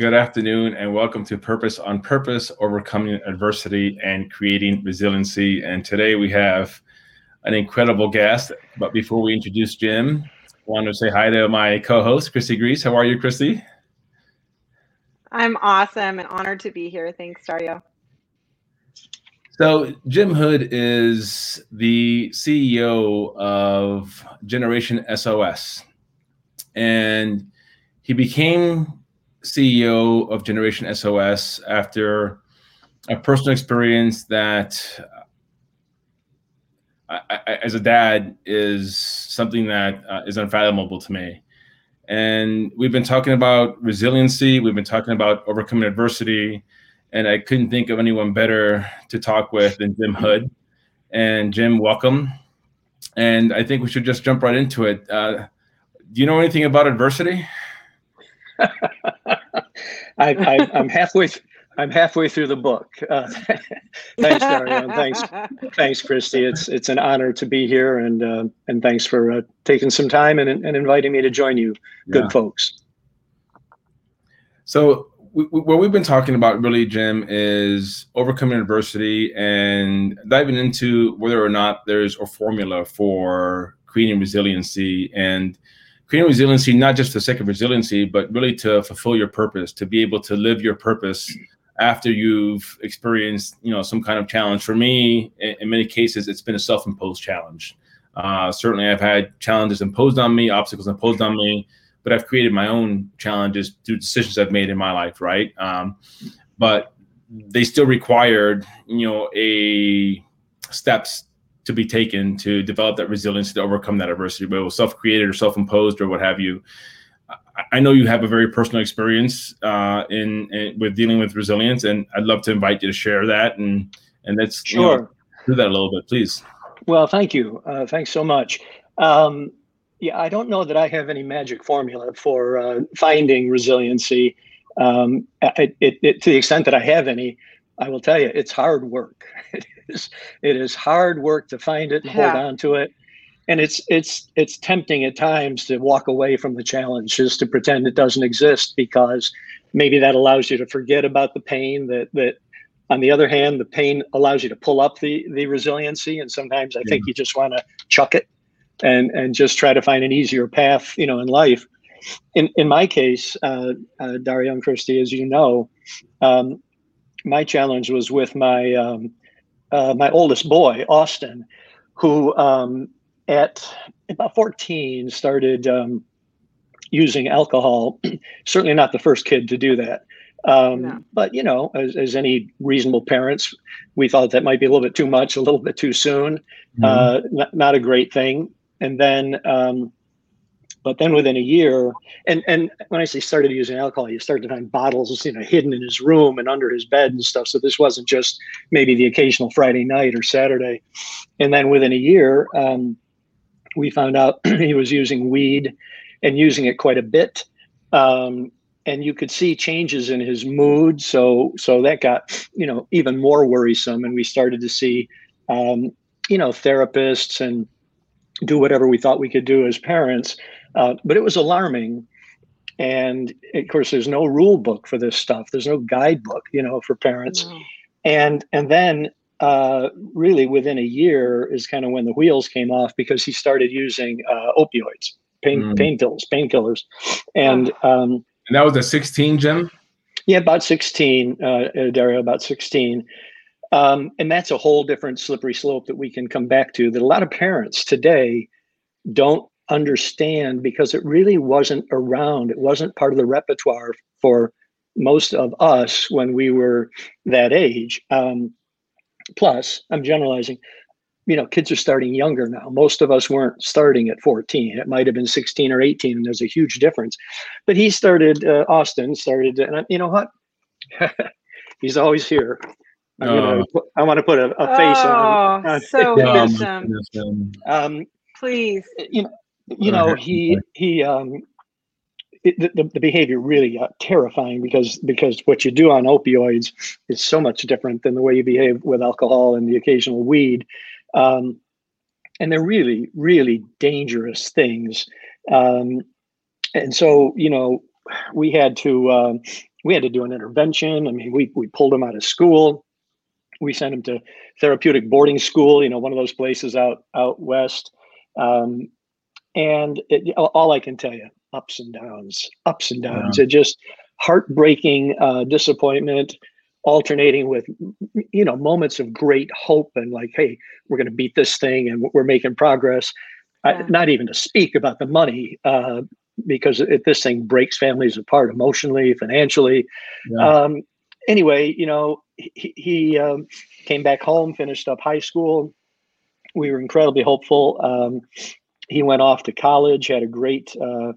Good afternoon, and welcome to Purpose on Purpose Overcoming Adversity and Creating Resiliency. And today we have an incredible guest. But before we introduce Jim, I want to say hi to my co host, Kristie Grease. How are you, Kristie? I'm awesome and honored to be here. Thanks, Dario. So, Jim Hood is the CEO of Generation SOS. And he became CEO of Generation SOS after a personal experience that, I, I, as a dad, is something that uh, is unfathomable to me. And we've been talking about resiliency, we've been talking about overcoming adversity, and I couldn't think of anyone better to talk with than Jim Hood. And Jim, welcome. And I think we should just jump right into it. Uh, do you know anything about adversity? I, am halfway. I'm halfway through the book. Uh, thanks, Dario. Thanks, thanks, Kristie. It's it's an honor to be here, and uh, and thanks for uh, taking some time and, and inviting me to join you, good yeah. folks. So we, what we've been talking about really, Jim, is overcoming adversity and diving into whether or not there's a formula for creating resiliency and creating resiliency not just for the sake of resiliency, but really to fulfill your purpose, to be able to live your purpose after you've experienced, you know, some kind of challenge. For me, in, in many cases, it's been a self-imposed challenge. Uh, certainly, I've had challenges imposed on me, obstacles imposed on me, but I've created my own challenges through decisions I've made in my life, right? Um, but they still required, you know, a steps to be taken to develop that resilience to overcome that adversity, whether it was self-created or self-imposed or what have you. I know you have a very personal experience uh, in, in, with dealing with resilience, and I'd love to invite you to share that and and let's sure. You know, do that a little bit, please. Well, thank you. Uh, thanks so much. Um, yeah, I don't know that I have any magic formula for uh, finding resiliency. Um, it, it, it, to the extent that I have any, I will tell you, it's hard work. is it is hard work to find it and yeah. hold on to it and it's it's it's tempting at times to walk away from the challenge just to pretend it doesn't exist because maybe that allows you to forget about the pain that that on the other hand the pain allows you to pull up the the resiliency and sometimes i yeah. think you just want to chuck it and and just try to find an easier path you know in life in in my case uh, uh dario and kristie as you know um, my challenge was with my um, uh, my oldest boy, Austin, who um, at about 14 started um, using alcohol. Certainly not the first kid to do that. Um, no. But, you know, as, as, any reasonable parents, we thought that might be a little bit too much, a little bit too soon. Mm-hmm. Uh, not, not, a great thing. And then um, but then within a year, and and when I say started using alcohol, you started to find bottles, you know, hidden in his room and under his bed and stuff. So this wasn't just maybe the occasional Friday night or Saturday. And then within a year, um, we found out he was using weed and using it quite a bit. Um, and you could see changes in his mood. So so that got you know even more worrisome, and we started to see um, you know therapists and do whatever we thought we could do as parents uh, but it was alarming. And of course, there's no rule book for this stuff. There's no guidebook, you know, for parents. No. And and then uh, really within a year is kind of when the wheels came off because he started using uh, opioids, pain mm. pain pills, painkillers, and um, and that was at 16, Jim. Yeah, about 16, uh, Dario, about 16. Um, and that's a whole different slippery slope that we can come back to that a lot of parents today don't understand because it really wasn't around. It wasn't part of the repertoire for most of us when we were that age. Um, plus, I'm generalizing. You know, kids are starting younger now. Most of us weren't starting at 14. It might have been 16 or 18, and there's a huge difference. But he started. Uh, Austin started, and you know what? He's always here. I'm gonna, oh. I want to put a, a face oh, on. on so handsome. Um, Please, you know, you know he he um it, the, the behavior really got terrifying because because what you do on opioids is so much different than the way you behave with alcohol and the occasional weed um, and they're really really dangerous things um, and so you know we had to uh, we had to do an intervention. I mean, we we pulled him out of school. We sent him to therapeutic boarding school. You know, one of those places out out west. Um, and it, all I can tell you, ups and downs, ups and downs. Yeah. It just heartbreaking uh, disappointment, alternating with you know moments of great hope and like, hey, we're going to beat this thing and we're making progress. Yeah. I, not even to speak about the money, uh, because it, this thing breaks families apart emotionally, financially. Yeah. Um, anyway, you know, he, he um, came back home, finished up high school. We were incredibly hopeful. Um, he went off to college, had a great uh,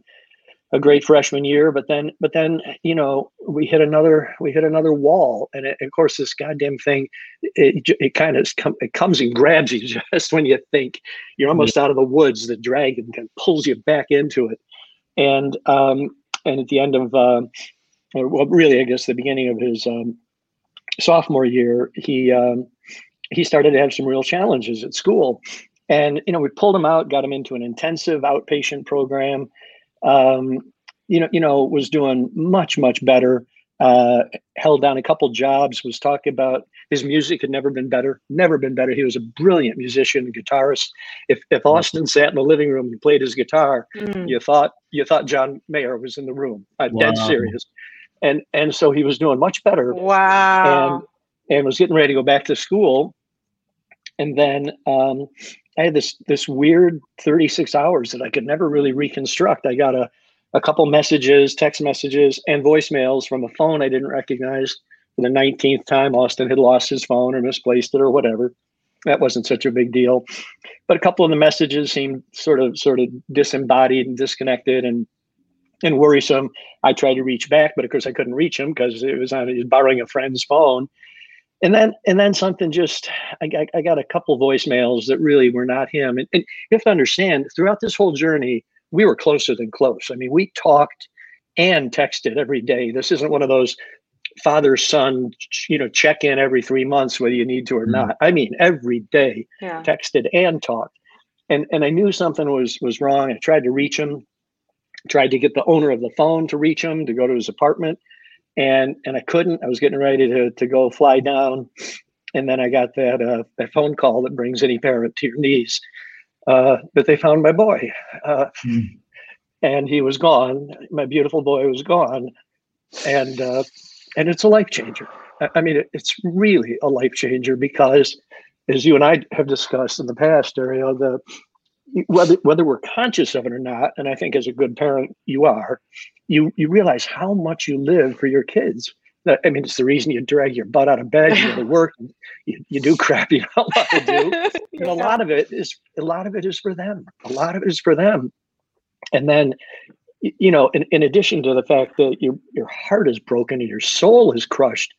a great freshman year, but then but then you know we hit another we hit another wall, and it, of course this goddamn thing it it kind of com- it comes and grabs you just when you think. You're almost out of the woods. The dragon kind of pulls you back into it, and um, and at the end of uh, well, really, I guess the beginning of his um, sophomore year, he um, he started to have some real challenges at school, and you know we pulled him out, got him into an intensive outpatient program. Um, you know, you know, was doing much much better. Uh, held down a couple jobs. Was talking about his music had never been better, never been better. He was a brilliant musician, and guitarist. If if Austin sat in the living room and played his guitar, mm. you thought you thought John Mayer was in the room. I'm wow. dead serious. And and so he was doing much better. Wow. And and was getting ready to go back to school. And then um, I had this this weird 36 hours that I could never really reconstruct. I got a a couple messages, text messages, and voicemails from a phone I didn't recognize. For the 19th time, Austin had lost his phone or misplaced it or whatever. That wasn't such a big deal. But a couple of the messages seemed sort of sort of disembodied and disconnected and and worrisome. I tried to reach back, but of course I couldn't reach him because it was on he was borrowing a friend's phone and then and then something just I, got, I got a couple voicemails that really were not him. And, and, you have to understand throughout this whole journey we were closer than close. I mean we talked and texted every day. This isn't one of those father son you know check in every three months whether you need to or mm-hmm. not. I mean every day yeah. texted and talked. And and i knew something was was wrong. I tried to reach him tried to get the owner of the phone to reach him to go to his apartment and and I couldn't. I was getting ready to to go fly down, and then I got that uh, that phone call that brings any parent to your knees. Uh, that they found my boy, uh, mm. and he was gone. My beautiful boy was gone, and uh, and it's a life changer. I, I mean, it, it's really a life changer because, as you and I have discussed in the past, Dario, the whether whether we're conscious of it or not, and I think as a good parent you are, you you realize how much you live for your kids. I mean, it's the reason you drag your butt out of bed, you go to work, you, you do crap you don't want to do. And a lot of it is a lot of it is for them. A lot of it is for them. And then, you know, in, in addition to the fact that your your heart is broken and your soul is crushed,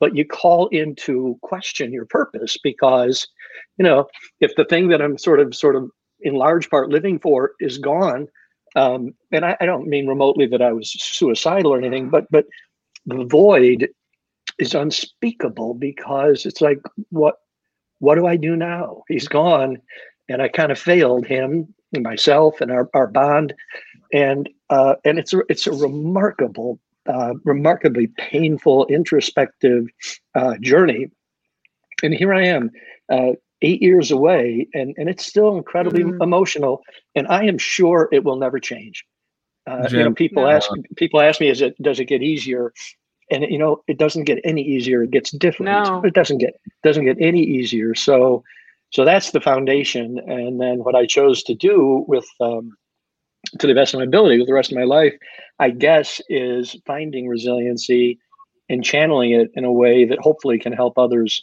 but you call into question your purpose because, you know, if the thing that I'm sort of sort of in large part living for is gone, um, and I, I, don't mean remotely that I was suicidal or anything, but but the void is unspeakable because it's like what what do I do now? He's gone, and I kind of failed him and myself and our, our bond, and uh, and it's a, it's a remarkable, uh, remarkably painful, introspective uh, journey. And here I am, uh, eight years away and, and it's still incredibly mm-hmm. emotional and i am sure it will never change uh, you know people no. ask people ask me is it does it get easier and you know it doesn't get any easier it gets different no. it doesn't get doesn't get any easier so so that's the foundation and then what i chose to do with um, to the best of my ability with the rest of my life i guess is finding resiliency and channeling it in a way that hopefully can help others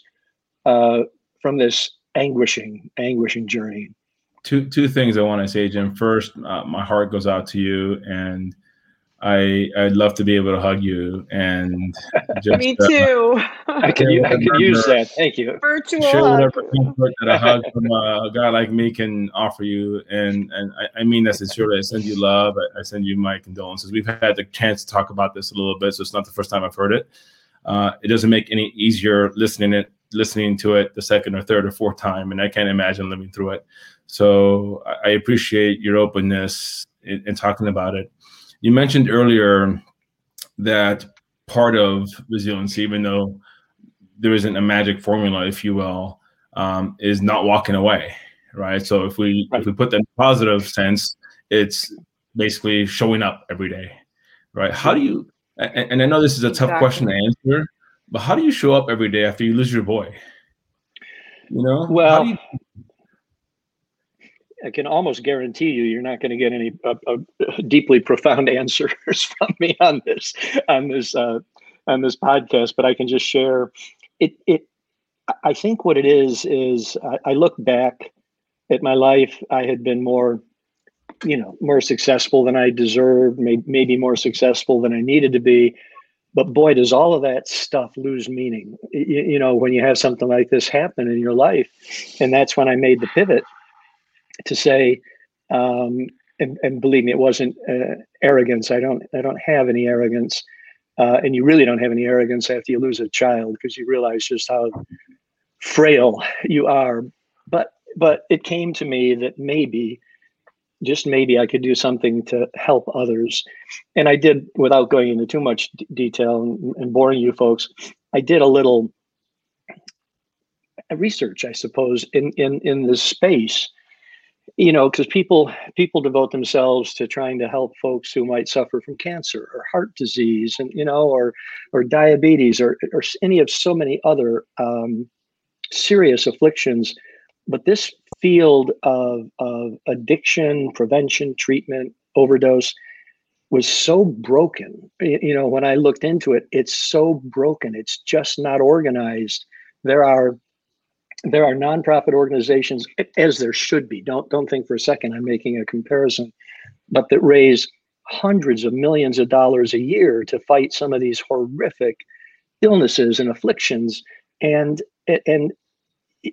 uh, from this anguishing, anguishing journey. Two two things I want to say, Jim. First, uh, my heart goes out to you, and I I'd love to be able to hug you and just, me uh, too. Uh, I can I can use that. Thank you. Virtual share whatever comfort that a hug from a, a, guy like me can offer you, and and I, I mean that sincerely. I send you love. I, I, send you my condolences. We've had the chance to talk about this a little bit, so it's not the first time I've heard it. Uh, it doesn't make any easier listening it listening to it the second or third or fourth time, and I can't imagine living through it. So I appreciate your openness in, in talking about it. You mentioned earlier that part of resiliency, even though there isn't a magic formula, if you will, um, is not walking away, right? So if we right. if we put that in positive sense, it's basically showing up every day, right? How do you? And, and I know this is a tough exactly. question to answer, but how do you show up every day after you lose your boy? You know, well. You... I can almost guarantee you, you're not going to get any uh, uh, deeply profound answers from me on this on this uh, on this podcast. But I can just share it. It I think what it is is I, I look back at my life. I had been more, you know, more successful than I deserved, maybe, maybe more successful than I needed to be. But boy, does all of that stuff lose meaning, you, you know, when you have something like this happen in your life. And that's when I made the pivot to say, um, and, and believe me, it wasn't uh, arrogance. I don't, I don't have any arrogance. Uh, and you really don't have any arrogance after you lose a child because you realize just how frail you are. But but it came to me that maybe, just maybe, I could do something to help others, and I did without going into too much d- detail and, and boring you folks. I did a little research, I suppose, in in in this space you know because people people devote themselves to trying to help folks who might suffer from cancer or heart disease and you know or or diabetes or or any of so many other um, serious afflictions but this field of of addiction prevention treatment overdose was so broken you know when i looked into it it's so broken it's just not organized there are there are nonprofit organizations, as there should be. Don't don't think for a second I'm making a comparison, but that raise hundreds of millions of dollars a year to fight some of these horrific illnesses and afflictions. And and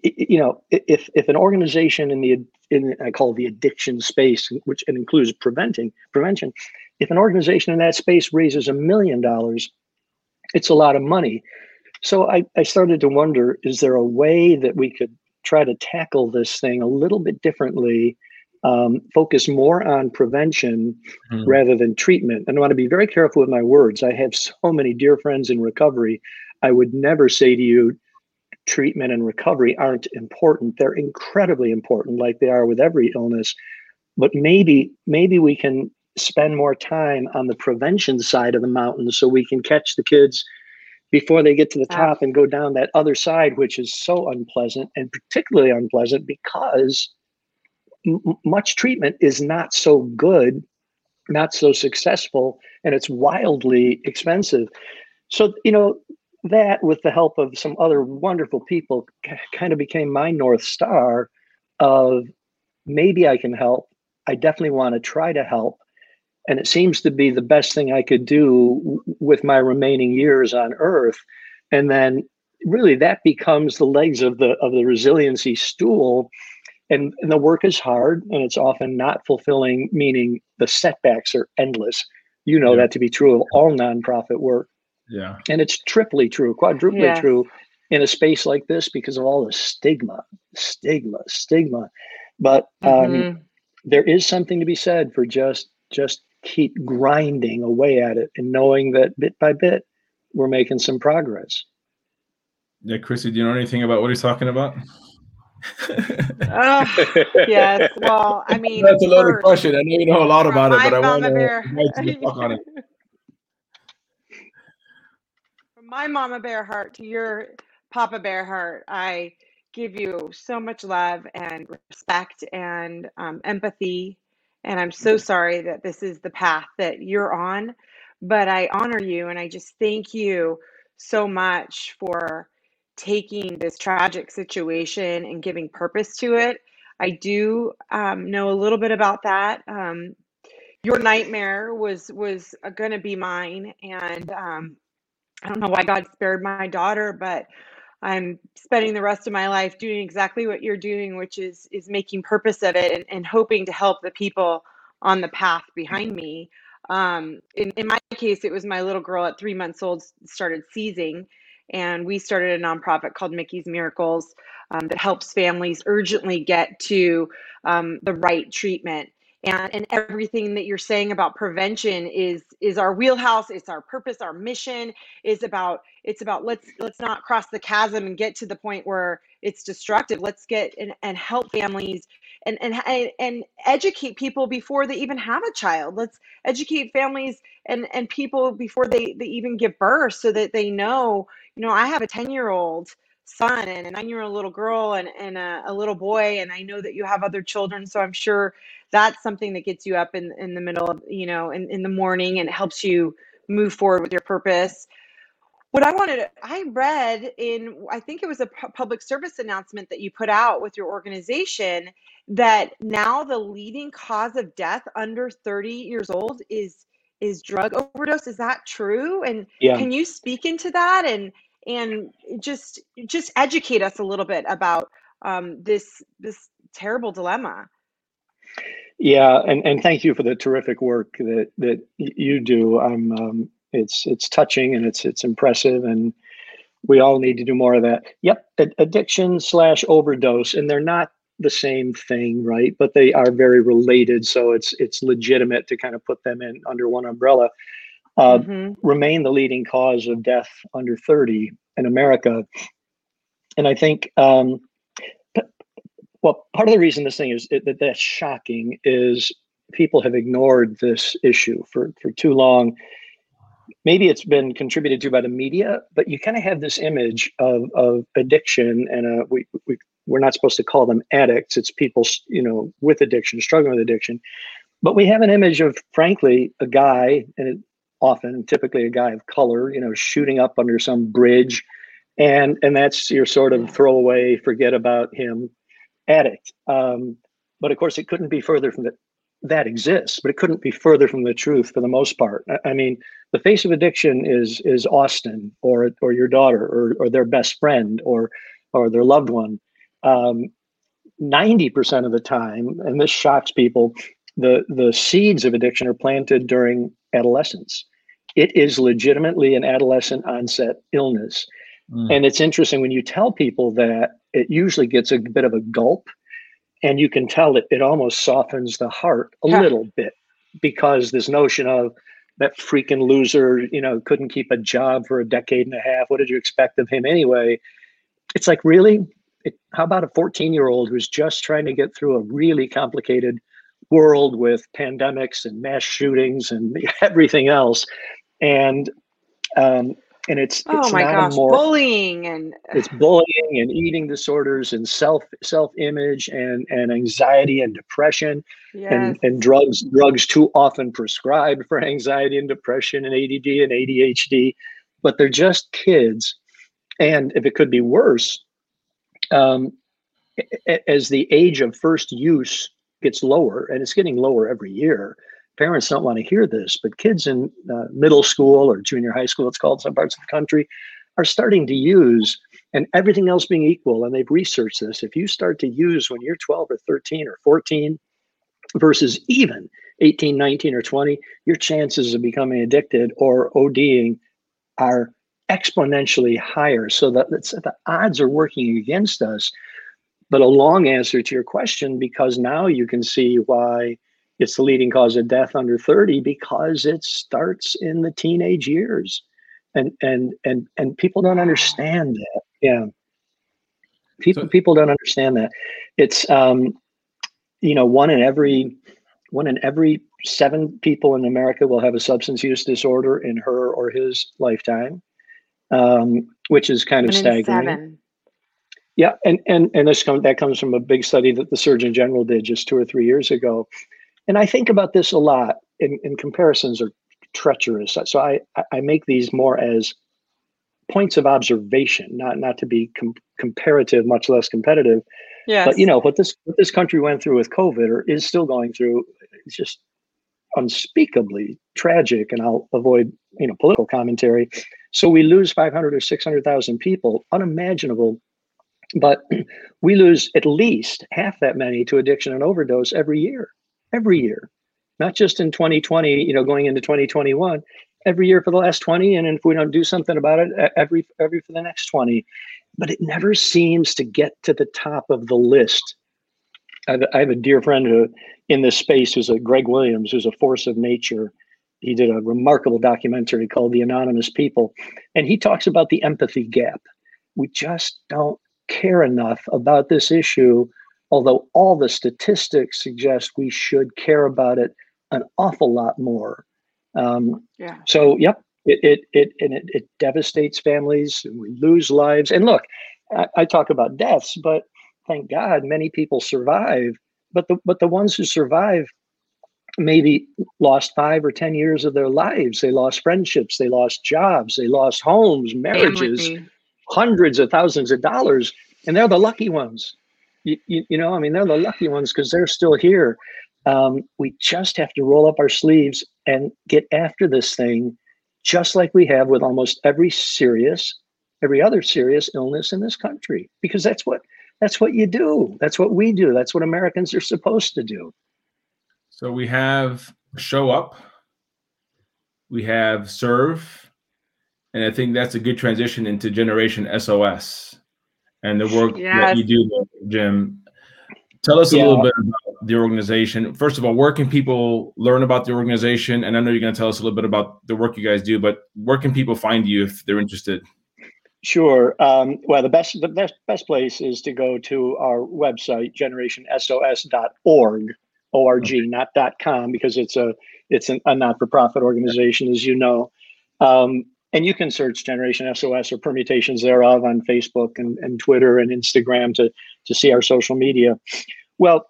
you know, if if an organization in the in I call it the addiction space, which it includes preventing prevention, if an organization in that space raises a million dollars, it's a lot of money. So I, I started to wonder is there a way that we could try to tackle this thing a little bit differently, um, focus more on prevention mm. rather than treatment? And I want to be very careful with my words. I have so many dear friends in recovery. I would never say to you, treatment and recovery aren't important. They're incredibly important, like they are with every illness. But maybe, maybe we can spend more time on the prevention side of the mountain so we can catch the kids before they get to the top and go down that other side, which is so unpleasant and particularly unpleasant because m- much treatment is not so good, not so successful, and it's wildly expensive. So, you know, that with the help of some other wonderful people kind of became my North Star of maybe I can help. I definitely want to try to help and it seems to be the best thing I could do with my remaining years on Earth. And then really that becomes the legs of the of the resiliency stool. And, and the work is hard and it's often not fulfilling, meaning the setbacks are endless. You know yeah. that to be true of all nonprofit work. Yeah. And it's triply true, quadruply yeah. true in a space like this because of all the stigma, stigma, stigma. But um, mm-hmm. there is something to be said for just just keep grinding away at it and knowing that bit by bit we're making some progress. Yeah, Chrissy, do you know anything about what he's talking about? oh, yes. Well, I mean, that's a loaded first, question. I know you know a lot about it, but I want to talk on it. From my mama bear heart to your papa bear heart, I give you so much love and respect and um, empathy and I'm so sorry that this is the path that you're on, but I honor you and I just thank you so much for taking this tragic situation and giving purpose to it. I do um, know a little bit about that. Um, your nightmare was was going to be mine, and um, I don't know why God spared my daughter, but I'm spending the rest of my life doing exactly what you're doing, which is is making purpose of it and, and hoping to help the people on the path behind me. Um, in, in my case, it was my little girl at three months old started seizing, and we started a nonprofit called Mickey's Miracles um, that helps families urgently get to um, the right treatment. And and everything that you're saying about prevention is is our wheelhouse it's our purpose our mission is about it's about let's let's not cross the chasm and get to the point where it's destructive. Let's get and, and help families and, and and educate people before they even have a child. Let's educate families and and people before they they even give birth so that they know you know i have a 10 year old son and a nine year old little girl and, and a, a, little boy and i know that you have other children so i'm sure that's something that gets you up in, in the middle of you know in, in the morning and helps you move forward with your purpose. What i wanted i read in i think it was a public service announcement that you put out with your organization that now the leading cause of death under 30 years old is is drug overdose. Is that true? And yeah. can you speak into that? And and just just educate us a little bit about um, this this terrible dilemma. Yeah, and, and thank you for the terrific work that that you do. I'm um, it's it's touching and it's it's impressive, and we all need to do more of that. Yep, addiction slash overdose, and they're not the same thing, right? But they are very related, so it's it's legitimate to kind of put them in under one umbrella uh, mm-hmm. remain the leading cause of death under 30 in America. And I think, um, well, part of the reason this thing is that that's shocking is people have ignored this issue for, for too long. Maybe it's been contributed to by the media, but you kind of have this image of, of addiction, and uh, we, we we're not supposed to call them addicts. It's people, you know, with addiction, struggling with addiction. But we have an image of, frankly, a guy, and it, often typically a guy of color you know shooting up under some bridge. And and that's your sort of throwaway forget about him addict. Um, but of course it couldn't be further from that that exists but it couldn't be further from the truth for the most part. I, I mean the face of addiction is is austin or or your daughter or or their best friend or or their loved one. Um, 90% of the time and this shocks people the the seeds of addiction are planted during adolescence it is legitimately an adolescent onset illness. Mm. And it's interesting when you tell people that, it usually gets a bit of a gulp, and you can tell it, it almost softens the heart a yeah. little bit because this notion of that freaking loser, you know, couldn't keep a job for a decade and a half. What did you expect of him anyway? It's like, really? It, how about a 14 year old who's just trying to get through a really complicated world with pandemics and mass shootings and everything else and um, and it's oh it's my gosh, more, bullying and it's bullying and eating disorders and self self image and and anxiety and depression yes. and and drugs drugs too often prescribed for anxiety and depression and ADD and ADHD, but they're just kids, and if it could be worse, um, as the age of first use gets lower, and it's getting lower every year parents don't want to hear this, but kids in uh, middle school or junior high school, it's called some parts of the country, are starting to use, and everything else being equal, and they've researched this. If you start to use when you're 12 or 13 or 14 versus even 18, 19, or 20, your chances of becoming addicted or ODing are exponentially higher. So that the odds are working against us. But a long answer to your question, because now you can see why it's the leading cause of death under 30 because it starts in the teenage years. And and and and people don't understand that. Yeah. People so, people don't understand that. It's um you know, one in every one in every seven people in America will have a substance use disorder in her or his lifetime, um, which is kind of staggering. Seven. Yeah, and and and this comes that comes from a big study that the Surgeon General did just two or three years ago, and I think about this a lot. In, in comparisons are treacherous, so I I make these more as points of observation, not not to be com- comparative, much less competitive. Yes. But you know what this what this country went through with COVID or is still going through. It's just unspeakably tragic, and I'll avoid you know political commentary. So we lose 500 or 600,000 people, unimaginable. But we lose at least half that many to addiction and overdose every year every year, not just in 2020, you know, going into 2021, every year for the last 20. And if we don't do something about it, every, every for the next 20. But it never seems to get to the top of the list I have, I have a dear friend who, in this space, who's a Greg Williams, who's a force of nature. He did a remarkable documentary called The Anonymous People, and he talks about the empathy gap. We just don't care enough about this issue, although all the statistics suggest we should care about it an awful lot more. Um, yeah. So, yep, it it it and it, it devastates families. And we lose lives. And look, I, I talk about deaths, but thank God many people survive. But the but the ones who survive maybe lost five or ten years of their lives. They lost friendships. They lost jobs. They lost homes, marriages, hundreds of thousands of dollars, and they're the lucky ones. You, you, know, I mean, they're the lucky ones because they're still here. Um, we just have to roll up our sleeves and get after this thing, just like we have with almost every serious, every other serious illness in this country, because that's what that's what you do. That's what we do. That's what Americans are supposed to do. So we have show up, we have serve, and I think that's a good transition into Generation SOS and the work yes. that you do, Jim. Tell us a yeah. little bit about the organization. First of all, where can people learn about the organization? And I know you're going to tell us a little bit about the work you guys do, but where can people find you if they're interested? Sure. Um, well, the best the best best place is to go to our website, generationsos.org, org, okay. not .com, because it's a it's an, a not for profit organization, as you know. Um, and you can search Generation SOS or permutations thereof on Facebook and, and Twitter and Instagram to to see our social media. Well,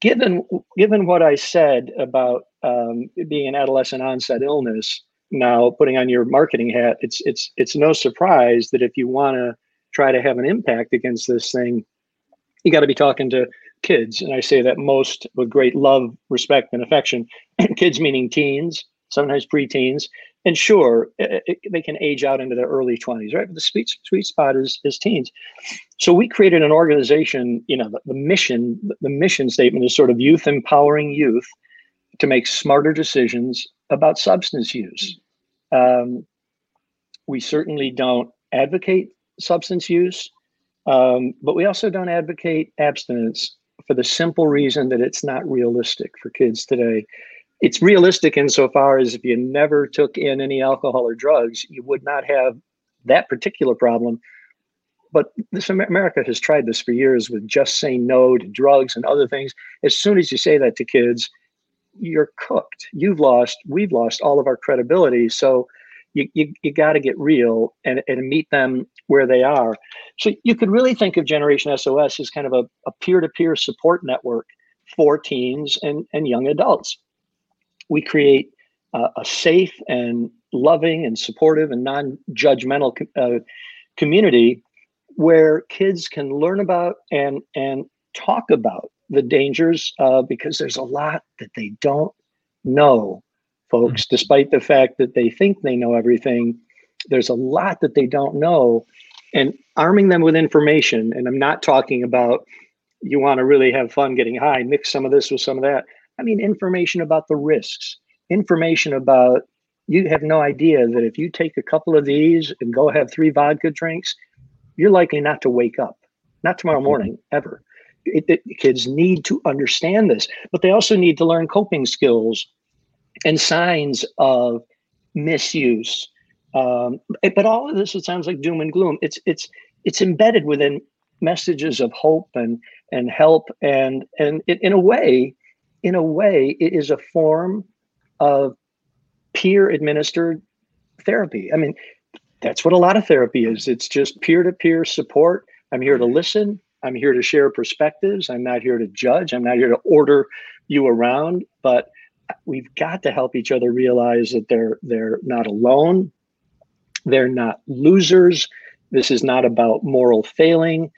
given given what I said about um, being an adolescent onset illness, now putting on your marketing hat, it's it's it's no surprise that if you want to try to have an impact against this thing, you got to be talking to kids, and I say that most with great love, respect, and affection. kids meaning teens, sometimes preteens, and sure, it, it, they can age out into their early 20s, right? But the sweet sweet spot is is teens. So we created an organization. You know, the, the mission the mission statement is sort of youth empowering youth to make smarter decisions about substance use. Um, we certainly don't advocate substance use, um, but we also don't advocate abstinence for the simple reason that it's not realistic for kids today it's realistic insofar as if you never took in any alcohol or drugs, you would not have that particular problem. But this America has tried this for years with just saying no to drugs and other things. As soon as you say that to kids, you're cooked. You've lost, we've lost all of our credibility. So you, you, you got to get real and, and meet them where they are. So you could really think of Generation SOS as kind of a, a peer-to-peer support network for teens and, and young adults we create uh, a safe and loving and supportive and non-judgmental uh, community where kids can learn about and and talk about the dangers uh, because there's a lot that they don't know folks. Mm-hmm. despite the fact that they think they know everything there's a lot that they don't know. And arming them with information and i'm not talking about you want to really have fun getting high mix some of this with some of that I mean, information about the risks, information about you have no idea that if you take a couple of these and go have three vodka drinks, you're likely not to wake up, not tomorrow mm-hmm. morning, ever. It, it, kids need to understand this, but they also need to learn coping skills and signs of misuse. Um, but all of this, it sounds like doom and gloom. It's it's it's embedded within messages of hope and and help and and in a way, in a way, it is a form of peer administered therapy. I mean, that's what a lot of therapy is. It's just peer to peer support. I'm here to listen. I'm here to share perspectives. I'm not here to judge. I'm not here to order you around, but we've got to help each other realize that they're they're not alone. They're not losers. This is not about moral failing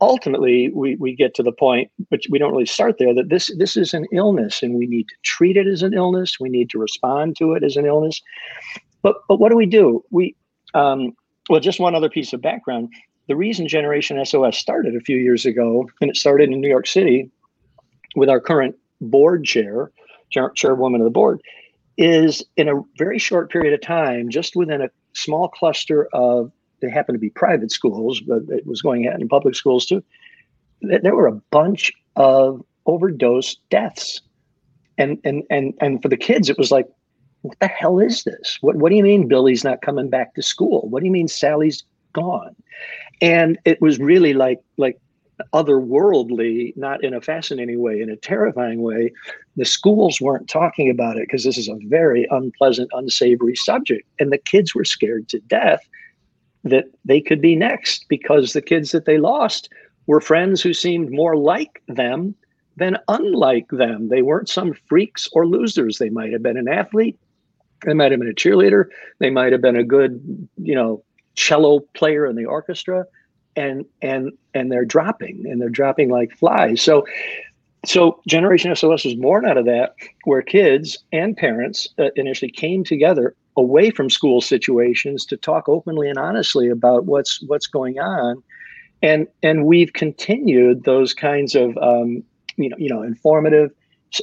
ultimately we, we get to the point but we don't really start there that this this is an illness and we need to treat it as an illness. We need to respond to it as an illness. But but what do we do? We um, well just one other piece of background. The reason generation sos started a few years ago and it started in new york city with our current board chair chairwoman of the board is in a very short period of time just within a small cluster of they happened to be private schools, but it was going out in public schools too. There were a bunch of overdose deaths. And and and and for the kids, it was like, what the hell is this? What what do you mean Billy's not coming back to school? What do you mean Sally's gone? And it was really like like otherworldly, not in a fascinating way, in a terrifying way. The schools weren't talking about it because this is a very unpleasant, unsavory subject. And the kids were scared to death that they could be next because the kids that they lost were friends who seemed more like them than unlike them. They weren't some freaks or losers. They might have been an athlete, they might have been a cheerleader, they might have been a good, you know, cello player in the orchestra and and and they're dropping and they're dropping like flies. So so Generation SOS was born out of that, where kids and parents uh, initially came together away from school situations to talk openly and honestly about what's what's going on, and and we've continued those kinds of um, you know you know informative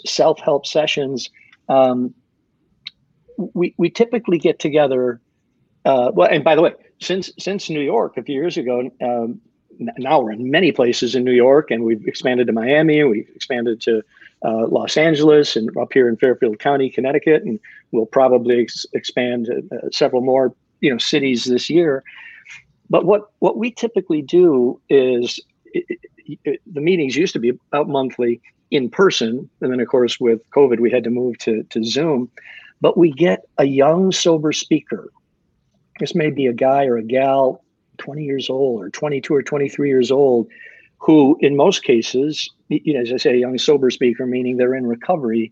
self help sessions. Um, we we typically get together. Uh, well, and by the way, since since New York a few years ago, um, now we're in many places in New York, and we've expanded to Miami, and we've expanded to uh, Los Angeles, and up here in Fairfield County, Connecticut, and we'll probably ex- expand uh, several more you know cities this year. But what what we typically do is it, it, the meetings used to be about monthly in person, and then of course with COVID we had to move to to Zoom. But we get a young sober speaker. This may be a guy or a gal 20 years old or 22 or 23 years old who in most cases you know as i say a young sober speaker meaning they're in recovery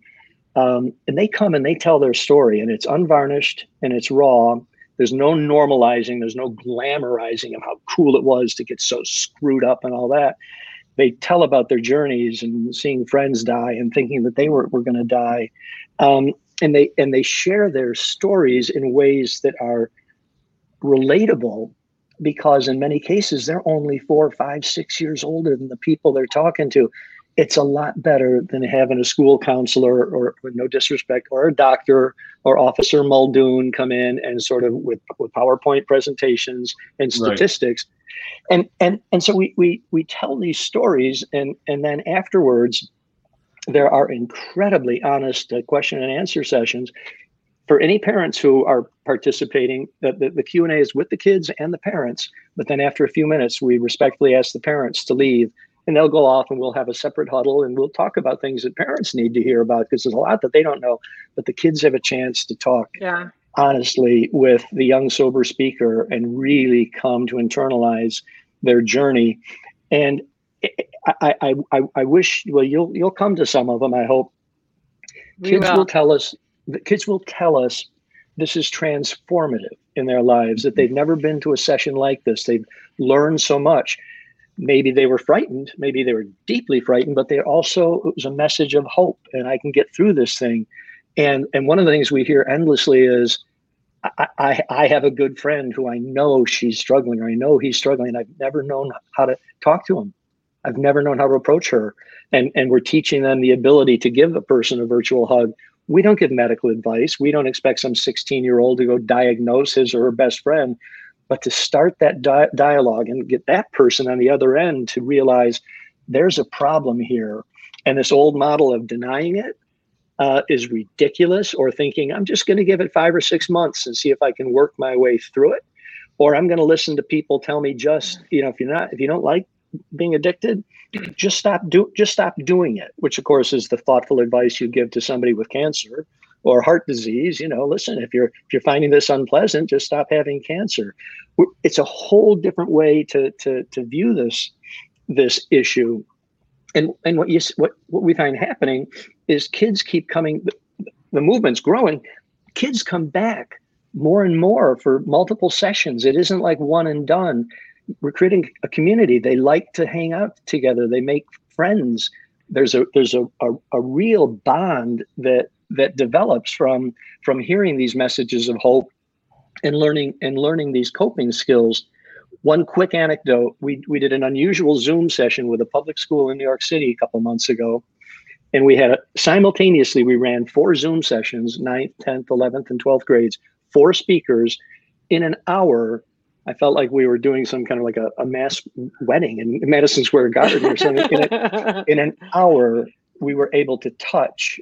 um, and they come and they tell their story and it's unvarnished and it's raw. There's no normalizing there's no glamorizing of how cool it was to get so screwed up and all that. They tell about their journeys and seeing friends die and thinking that they were, were going to die. Um, and they and they share their stories in ways that are relatable because in many cases they're only four, five, six years older than the people they're talking to. It's a lot better than having a school counselor or, with no disrespect, or a doctor or Officer Muldoon come in and sort of with, with PowerPoint presentations and statistics. Right. And and and so we we we tell these stories and and then afterwards there are incredibly honest uh, question and answer sessions for any parents who are participating, the, the, the Q&A is with the kids and the parents, but then after a few minutes, we respectfully ask the parents to leave and they'll go off and we'll have a separate huddle and we'll talk about things that parents need to hear about because there's a lot that they don't know, but the kids have a chance to talk yeah. honestly with the young sober speaker and really come to internalize their journey. And I, I, I, I wish, well, you'll, you'll come to some of them, I hope. We kids will. will tell us the kids will tell us this is transformative in their lives that they've never been to a session like this they've learned so much maybe they were frightened maybe they were deeply frightened but they also it was a message of hope and i can get through this thing and and one of the things we hear endlessly is I, I, I have a good friend who I know she's struggling, or I know he's struggling. I've never known how to talk to him. I've never known how to approach her. And, and we're teaching them the ability to give a person a virtual hug we don't give medical advice. We don't expect some 16 year old to go diagnose his or her best friend, but to start that di- dialogue and get that person on the other end to realize there's a problem here. And this old model of denying it uh, is ridiculous, or thinking, I'm just going to give it five or six months and see if I can work my way through it. Or I'm going to listen to people tell me just, you know, if you're not, if you don't like being addicted, just stop do just stop doing it which of course is the thoughtful advice you give to somebody with cancer or heart disease. You know listen if you're if you're finding this unpleasant just stop having cancer. It's a whole different way to to to view this this issue. And and what you what what we find happening is kids keep coming the movement's growing. Kids come back more and more for multiple sessions. It isn't like one and done we're creating a community. They like to hang out together. They make friends. There's a there's a, a, a real bond that that develops from from hearing these messages of hope and learning and learning these coping skills. One quick anecdote: we we did an unusual Zoom session with a public school in New York City a couple months ago, and we had a, simultaneously we ran four Zoom sessions: 9th, tenth, eleventh, and twelfth grades, four speakers in an hour I felt like we were doing some kind of like a, a mass wedding in Madison Square Garden or something. in, a, in an hour, we were able to touch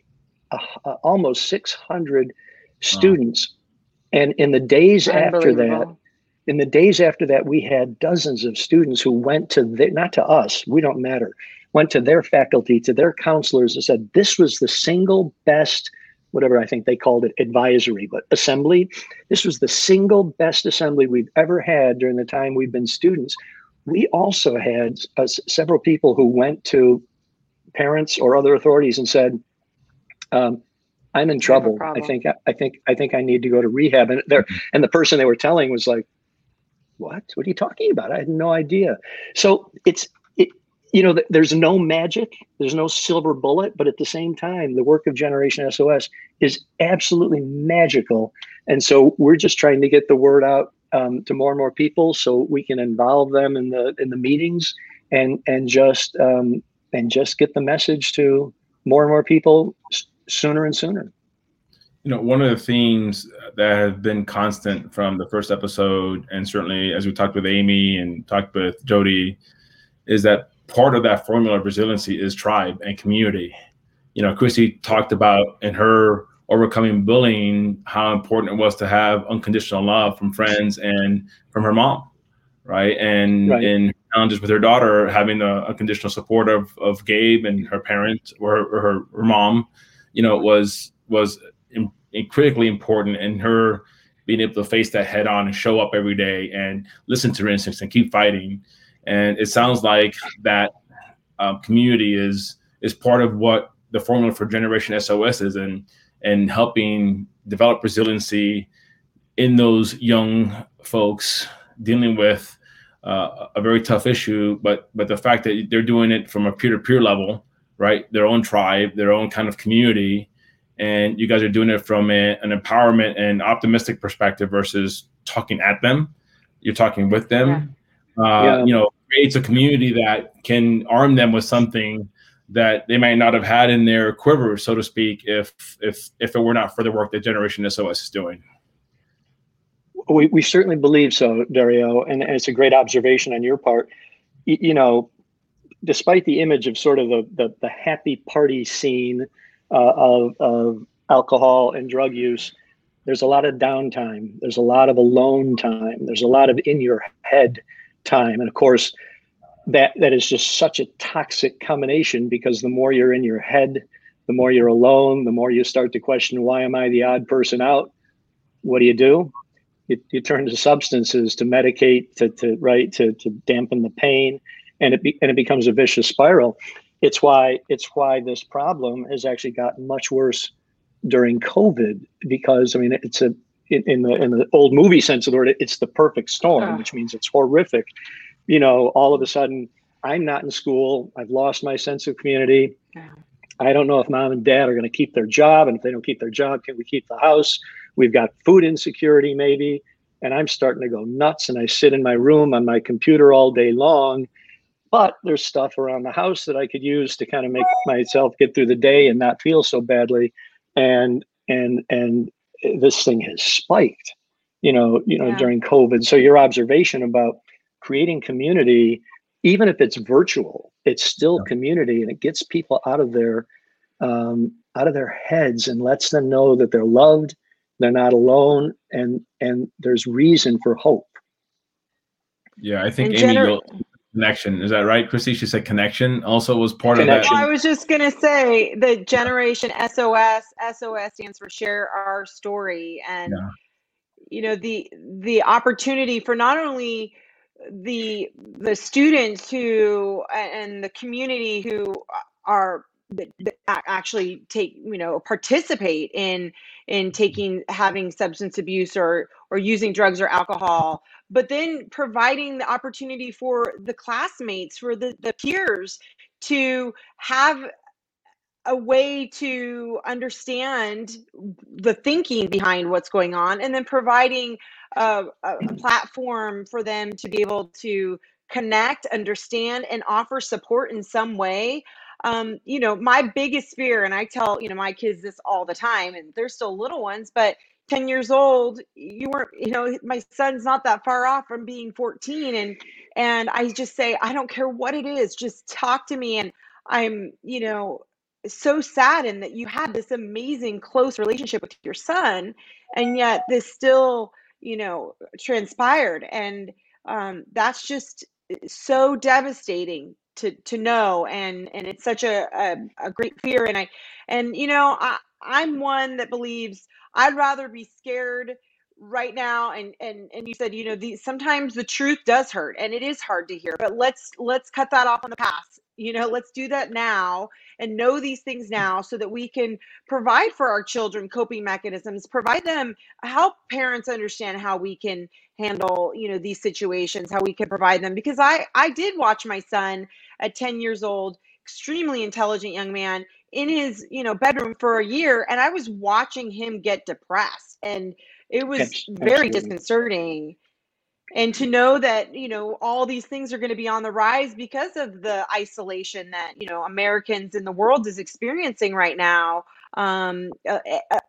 uh, uh, almost 600 students. Wow. And in the days after that, in the days after that, we had dozens of students who went to the, not to us, we don't matter, went to their faculty, to their counselors and said, this was the single best, whatever I think they called it, advisory, but assembly. This was the single best assembly we've ever had during the time we've been students. We also had uh, several people who went to parents or other authorities and said, um, I'm in trouble. I think I think I think I need to go to rehab. And there mm-hmm. and the person they were telling was like, what? What are you talking about? I had no idea. So it's it, you know, there's no magic, there's no silver bullet, but at the same time, the work of Generation SOS is absolutely magical. And so we're just trying to get the word out um, to more and more people, so we can involve them in the in the meetings and and just um, and just get the message to more and more people sooner and sooner you know, one of the themes that have been constant from the first episode, and certainly as we talked with Amy and talked with Jody, is that part of that formula of resiliency is tribe and community. You know, Kristie talked about in her overcoming bullying how important it was to have unconditional love from friends and from her mom, right? And right. in challenges with her daughter, having the unconditional support of of Gabe and her parents or her, or her, her mom, you know, was was critically important in her being able to face that head on and show up every day and listen to her instincts and keep fighting. And it sounds like that um, community is is part of what the formula for Generation SOS is, and and helping develop resiliency in those young folks dealing with uh, a very tough issue. But but the fact that they're doing it from a peer to peer level, right? Their own tribe, their own kind of community, and you guys are doing it from a, an empowerment and optimistic perspective versus talking at them you're talking with them yeah. Uh, yeah. you know creates a community that can arm them with something that they might not have had in their quiver so to speak if if if it were not for the work that generation sos is doing we, we certainly believe so dario and, and it's a great observation on your part you, you know despite the image of sort of the, the, the happy party scene uh, of, of alcohol and drug use, there's a lot of downtime. There's a lot of alone time. There's a lot of in your head time. And of course, that that is just such a toxic combination because the more you're in your head, the more you're alone, the more you start to question, why am I the odd person out? What do you do? You, you turn to substances to medicate, to, to right, to, to dampen the pain, and it be, and it becomes a vicious spiral it's why it's why this problem has actually gotten much worse during COVID because I mean it's a in, in the in the old movie sense of the word it's the perfect storm, oh. which means it's horrific. You know, all of a sudden I'm not in school. I've lost my sense of community. Yeah. I don't know if mom and dad are going to keep their job, and if they don't keep their job, can we keep the house? We've got food insecurity maybe, and I'm starting to go nuts. And I sit in my room on my computer all day long but there's stuff around the house that I could use to kind of make myself get through the day and not feel so badly. And and and this thing has spiked, you know, you know, yeah. during COVID. So your observation about creating community, even if it's virtual, it's still yeah. community, and it gets people out of their um, out of their heads and lets them know that they're loved, they're not alone, and and there's reason for hope. Yeah, I think Amy, gener- connection. Is that right, Kristie? She said connection also was part connection. of that. I was just gonna say the generation SOS. SOS stands for Share Our Story, and yeah. you know the the opportunity for not only the the students who and the community who are that, that actually take you know participate in in taking having substance abuse or or using drugs or alcohol but then providing the opportunity for the classmates for the, the peers to have a way to understand the thinking behind what's going on and then providing a, a, platform for them to be able to connect understand and offer support in some way um, you know my biggest fear and i tell you know my kids this all the time and they're still little ones but 10 years old you weren't you know my son's not that far off from being 14 and and i just say i don't care what it is just talk to me and i'm you know so saddened that you had this amazing close relationship with your son and yet this still you know transpired and um, that's just so devastating to to know and and it's such a, a, a great fear and i and you know i i'm one that believes i'd rather be scared right now and and and you said you know the sometimes the truth does hurt and it is hard to hear but let's let's cut that off on the past you know let's do that now and know these things mm. now so that we can provide for our children coping mechanisms provide them help parents understand how we can handle you know these situations how we can provide them. Because i i did watch my son at 10 years old extremely intelligent young man in his you know bedroom for a year and i was watching him get depressed and it was very disconcerting and to know that you know all these things are going to be on the rise because of the isolation that you know americans in the world is experiencing right now um, uh,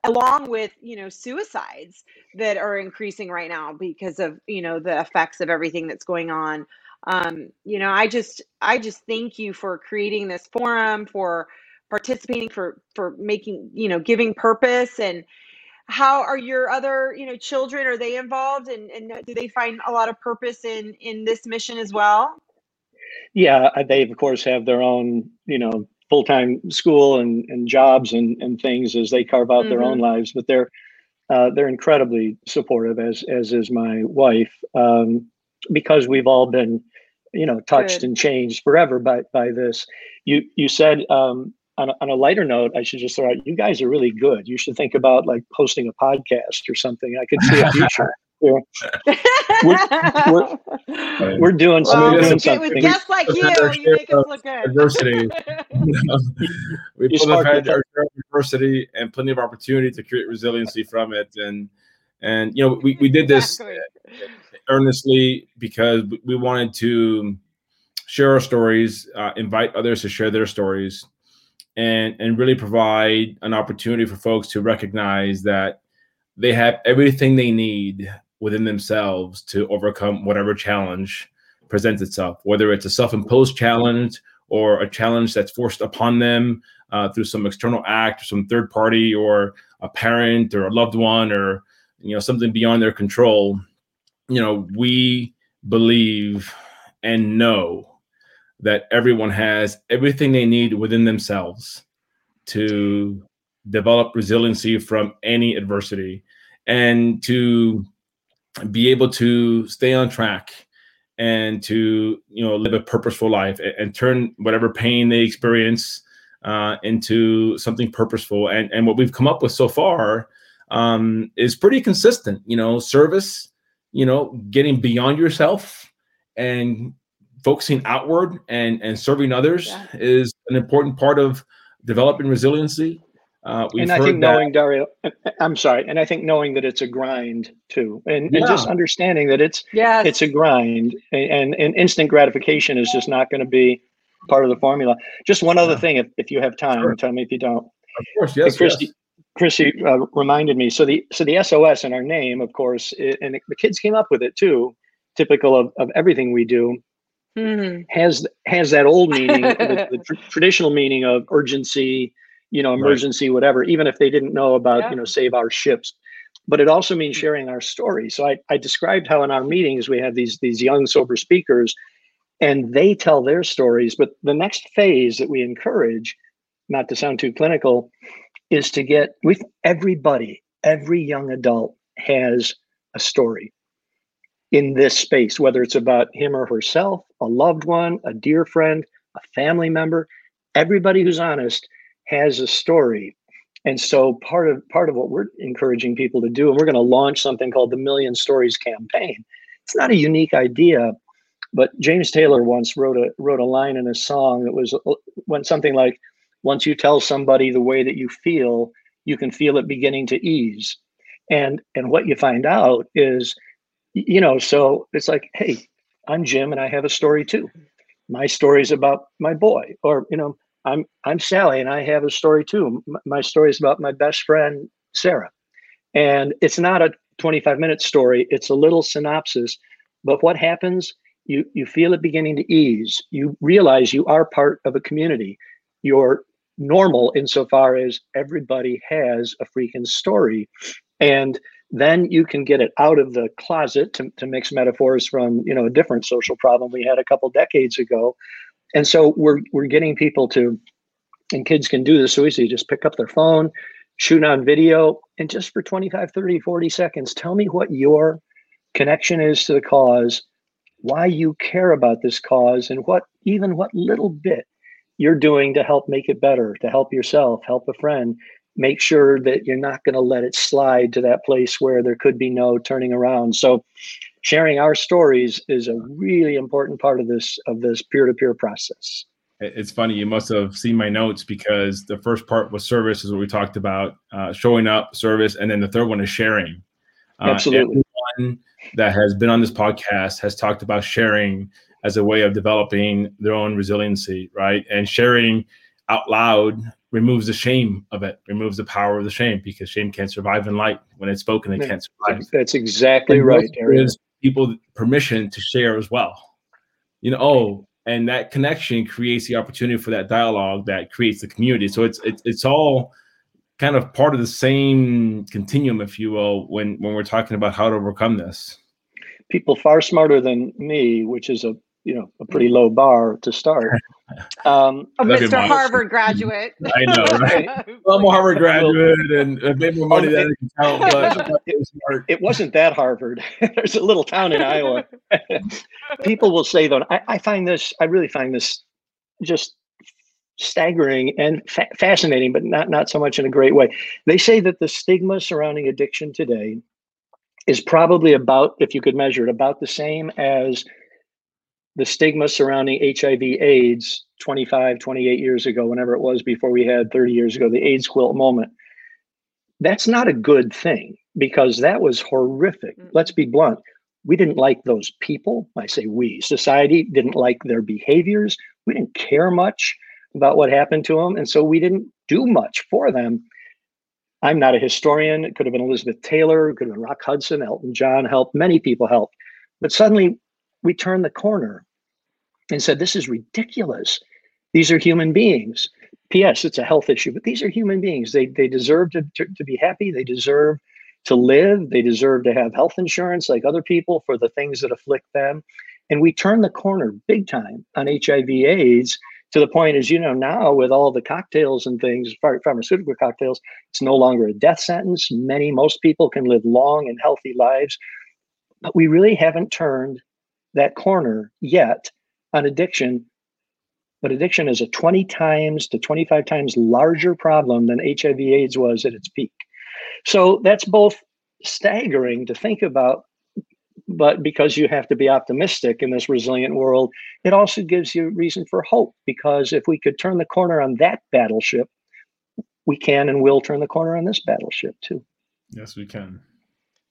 along with you know suicides that are increasing right now because of you know the effects of everything that's going on. Um, you know i just i just thank you for creating this forum for participating for for making you know giving purpose and how are your other you know children are they involved and, and do they find a lot of purpose in in this mission as well yeah uh, they of course have their own you know full-time school and, and jobs and, and things as they carve out mm-hmm. their own mm-hmm. lives but they're uh, they're incredibly supportive as as is my wife um, because we've all been you know touched Good. and changed forever by by this you you said um, on a, on a lighter note, I should just throw out, you guys are really good. You should think about like posting a podcast or something. I could see a future. we're, we're, we're, doing, well, we're doing something. With guests like you, you make us look good. Diversity. we both have had our diversity and plenty of opportunity to create resiliency from it. And and you know, we, we did this exactly. earnestly because we wanted to share our stories, uh, invite others to share their stories, and and really provide an opportunity for folks to recognize that they have everything they need within themselves to overcome whatever challenge presents itself, whether it's a self-imposed challenge or a challenge that's forced upon them uh, through some external act, or some third party, or a parent, or a loved one, or you know something beyond their control. You know, we believe and know that everyone has everything they need within themselves to develop resiliency from any adversity and to be able to stay on track and to you know live a purposeful life and, and turn whatever pain they experience uh, into something purposeful. And and what we've come up with so far um, is pretty consistent you know service you know getting beyond yourself and focusing outward and and serving others yeah. is an important part of developing resiliency. Uh, and I think knowing that, Dario, I'm sorry, and I think knowing that it's a grind too, and, yeah. and just understanding that it's yeah, it's a grind, and, and instant gratification is just not going to be part of the formula. Just one other yeah. thing, if, if you have time, sure. tell me if you don't. Of course, yes. Kristie, yes. Chrissy uh, reminded me. So the so the SOS in our name, of course, it, and the kids came up with it too, typical of, of everything we do mm-hmm. has has that old meaning, the, the tr- traditional meaning of urgency, you know, emergency, right. whatever. Even if they didn't know about, yeah. you know, save our ships, but it also means mm. sharing our story. So I, I described how in our meetings we have these these young sober speakers, and they tell their stories. But the next phase that we encourage, not to sound too clinical, is to get with everybody. Every young adult has a story in this space, whether it's about him or herself, a loved one, a dear friend, a family member, everybody who's honest has a story. And so part of part of what we're encouraging people to do, and we're going to launch something called the Million Stories campaign. It's not a unique idea, but James Taylor once wrote a wrote a line in a song that was uh, went something like, "Once you tell somebody the way that you feel, you can feel it beginning to ease." And and what you find out is you know, so it's like, hey, I'm Jim and I have a story too. My story is about my boy, or you know, I'm I'm Sally and I have a story too. My story is about my best friend Sarah, And it's not a 25 minute story, it's a little synopsis. But what happens? You, you feel it beginning to ease. You realize you are part of a community. You're normal insofar as everybody has a freaking story. And then you can get it out of the closet to, to mix metaphors from you know a different social problem we had a couple decades ago. And so we're we're getting people to and kids can do this so easy just pick up their phone shoot on video and just for 25 30 40 seconds tell me what your connection is to the cause why you care about this cause and what even what little bit you're doing to help make it better to help yourself help a friend make sure that you're not going to let it slide to that place where there could be no turning around. So sharing our stories is a really important part of this of this peer-to-peer process. It's funny you must have seen my notes because the first part was service is what we talked about uh, showing up service and then the third one is sharing. Uh, absolutely. everyone that has been on this podcast has talked about sharing as a way of developing their own resiliency right? And sharing out loud removes the shame of it, removes the power of the shame because shame can't survive in light. When it's spoken, it can't survive. That's exactly and right. Gives people permission to share as well. You know, oh, and that connection creates the opportunity for that dialogue that creates the community. So it's it's it's all kind of part of the same continuum, if you will, when when we're talking about how to overcome this. People far smarter than me, which is a you know a pretty low bar to start. Um, a Mr. Harvard graduate. I know, right? well, I'm a Harvard graduate and I made more money than I can count, but it, it wasn't that Harvard. There's a little town in Iowa. People will say though, I, I, find this, I really find this just staggering and fa- fascinating, but not not so much in a great way. They say that the stigma surrounding addiction today is probably about, if you could measure it, about the same as the stigma surrounding HIV AIDS 25, 28 years ago, whenever it was before we had 30 years ago, the AIDS quilt moment. That's not a good thing because that was horrific. Mm-hmm. Let's be blunt. We didn't like those people. I say we, society didn't like their behaviors. We didn't care much about what happened to them. And so we didn't do much for them. I'm not a historian. It could have been Elizabeth Taylor, it could have been Rock Hudson, Elton John helped, many people helped. But suddenly we turned the corner and said, This is ridiculous. These are human beings. P.S. It's a health issue, but these are human beings. They, they deserve to, to, to be happy. They deserve to live. They deserve to have health insurance like other people for the things that afflict them. And we turned the corner big time on HIV AIDS to the point, as you know, now with all the cocktails and things, pharmaceutical cocktails, it's no longer a death sentence. Many, most people can live long and healthy lives. But we really haven't turned that corner yet on addiction. But addiction is a 20 times to 25 times larger problem than HIV AIDS was at its peak. So that's both staggering to think about, but because you have to be optimistic in this resilient world, it also gives you reason for hope. Because if we could turn the corner on that battleship, we can and will turn the corner on this battleship too. Yes, we can.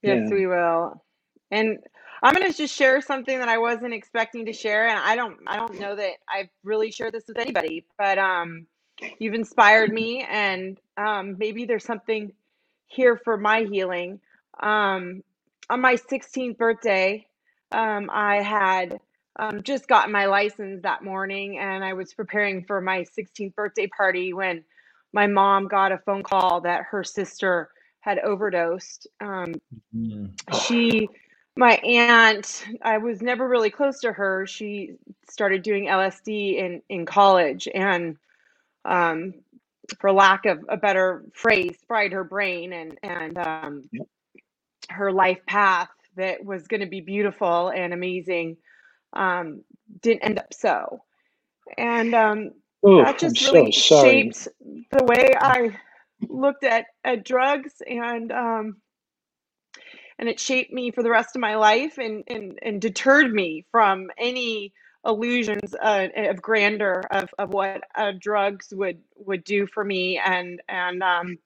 Yes, yeah. we will. And I'm going to just share something that I wasn't expecting to share, and I don't I don't know that I've really shared this with anybody, but um, you've inspired me, and um, maybe there's something here for my healing. Um, on my 16th birthday, um, I had um, just gotten my license that morning, and I was preparing for my 16th birthday party when my mom got a phone call that her sister had overdosed. Um, mm-hmm. She my aunt i was never really close to her. She started doing lsd in in college and um, for lack of a better phrase fried her brain and and um, her life path that was going to be beautiful and amazing um, didn't end up so. And um, Ooh, that just I'm really so shaped the way i looked at at drugs and um, and it shaped me for the rest of my life and and, and deterred me from any illusions uh, of grandeur of, of what uh, drugs would would do for me. And and um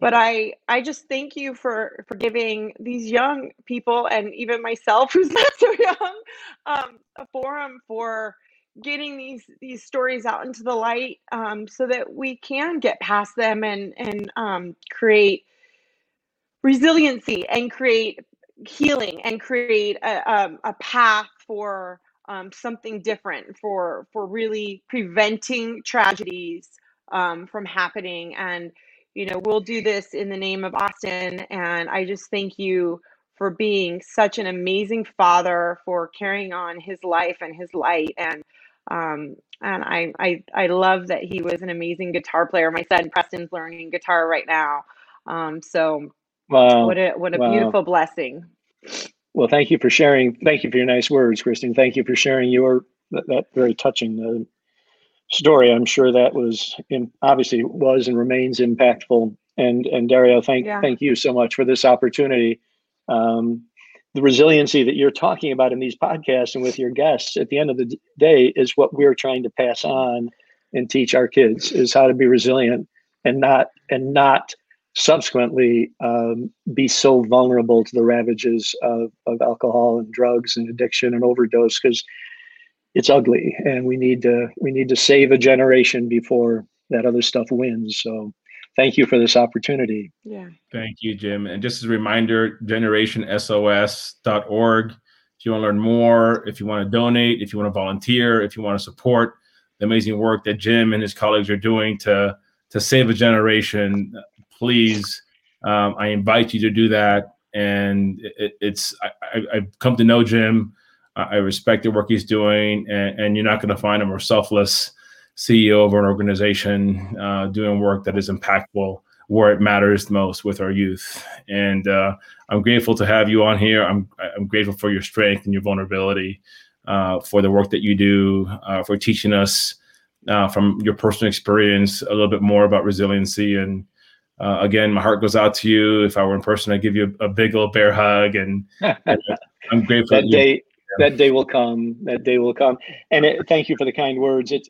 but I I just thank you for for giving these young people and even myself who's not so young um, a forum for getting these these stories out into the light um, so that we can get past them and and um, create resiliency and create healing and create a, um, a path for um, something different for for really preventing tragedies um, from happening and you know we'll do this in the name of austin and i just thank you for being such an amazing father for carrying on his life and his light and um, and I, I I love that he was an amazing guitar player. My son Preston's learning guitar right now. Um, so wow. what a what a wow. beautiful blessing. Well, thank you for sharing. Thank you for your nice words, Christine. Thank you for sharing your that, that very touching uh, story. I'm sure that was in, obviously was and remains impactful. And and Dario, thank yeah. thank you so much for this opportunity. Um, the resiliency that you're talking about in these podcasts and with your guests at the end of the day is what we're trying to pass on and teach our kids is how to be resilient and not and not subsequently um, be so vulnerable to the ravages of, of alcohol and drugs and addiction and overdose because it's ugly and we need to we need to save a generation before that other stuff wins. So thank you for this opportunity. Yeah. Thank you jim. And just as a reminder generationsos.org if you want to learn more if you want to donate if you want to volunteer if you want to support the amazing work that jim and his colleagues are doing to to save a generation please, um, I invite you to do that. And it, it's I, have come to know Jim. I respect the work he's doing, and, and you're not going to find a more selfless CEO of an organization uh, doing work that is impactful where it matters most with our youth. And uh, I'm grateful to have you on here. I'm I'm grateful for your strength and your vulnerability, uh, for the work that you do, uh, for teaching us uh, from your personal experience a little bit more about resiliency and uh, again, my heart goes out to you. If I were in person, I'd give you a, a big old bear hug, and, I'm grateful. that day, that day will come. That day will come. And it, thank you for the kind words. It's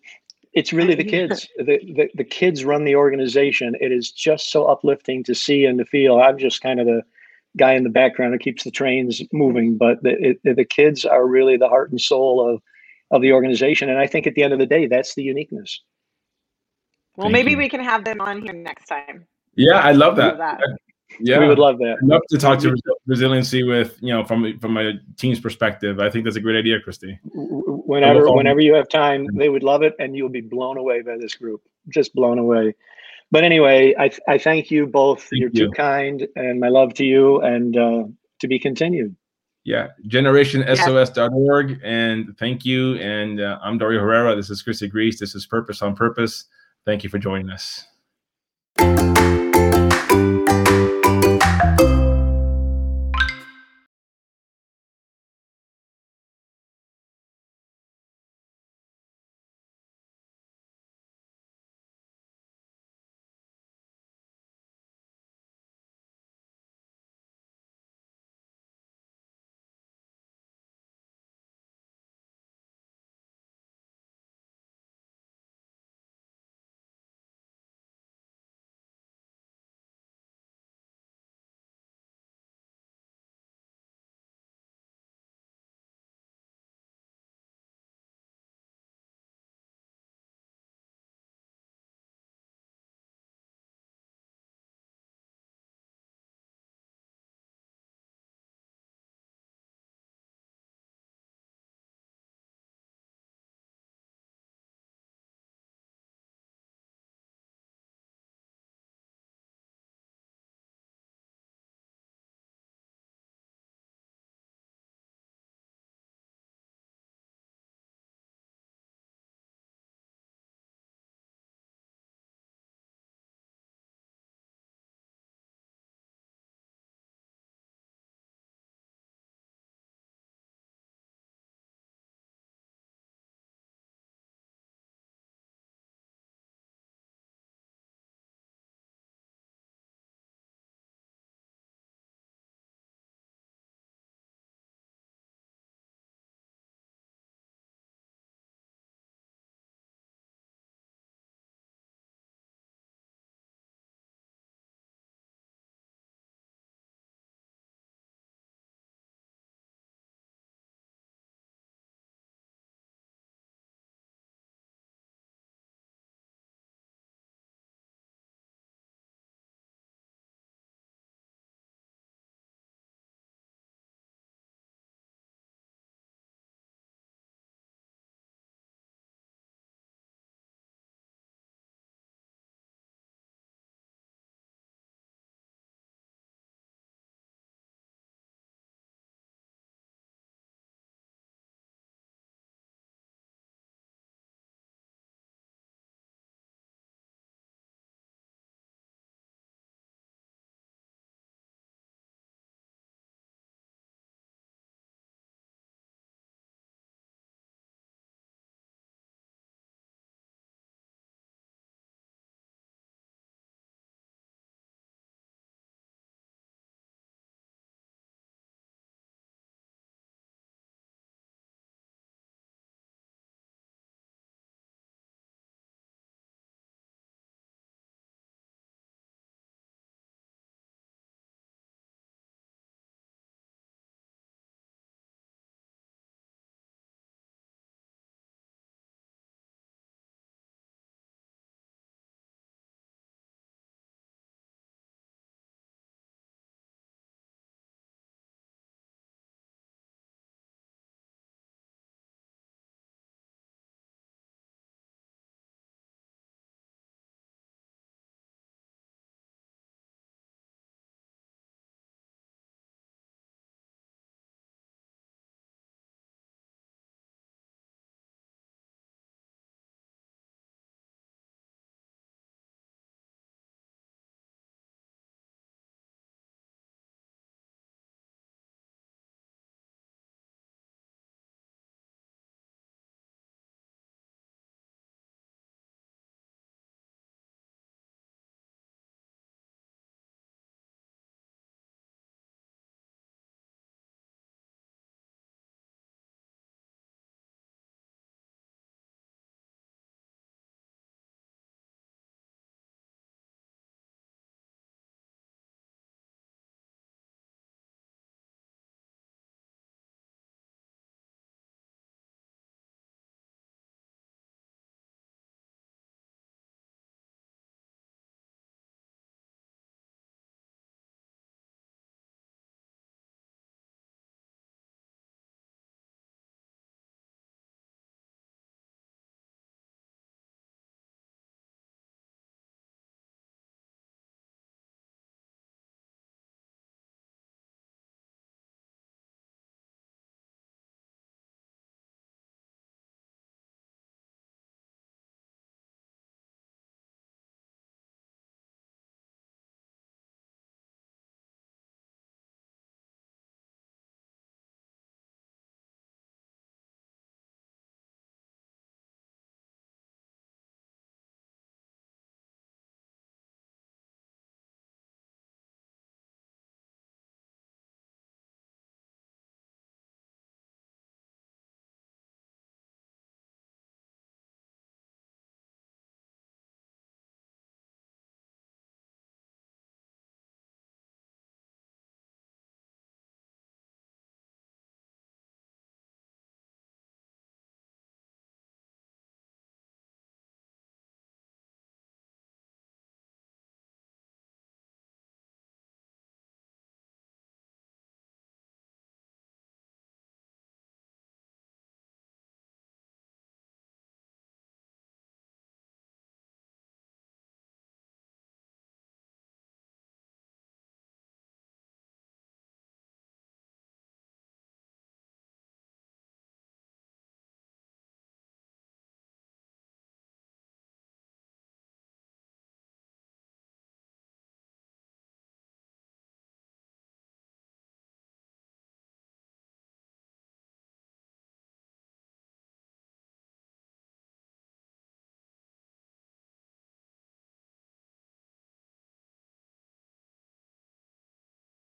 it's really the kids. the, the the kids run the organization. It is just so uplifting to see and to feel. I'm just kind of the guy in the background who keeps the trains moving, but the it, the kids are really the heart and soul of of the organization. And I think at the end of the day, that's the uniqueness. Well, Thank maybe you. we can have them on here next time. Yeah, I love that. that. Yeah, we would love that. I'd love to talk to resiliency with you know from from a team's perspective. I think that's a great idea, Kristie. Whenever whenever you have time, they would love it, and you'll be blown away by this group. Just blown away. But anyway, I I thank you both. Thank You're you. too kind, and my love to you, and uh, to be continued. Yeah, generationsos.org, and thank you. And uh, I'm Dario Herrera. This is Kristie Grease. This is Purpose on Purpose. Thank you for joining us. Thank you.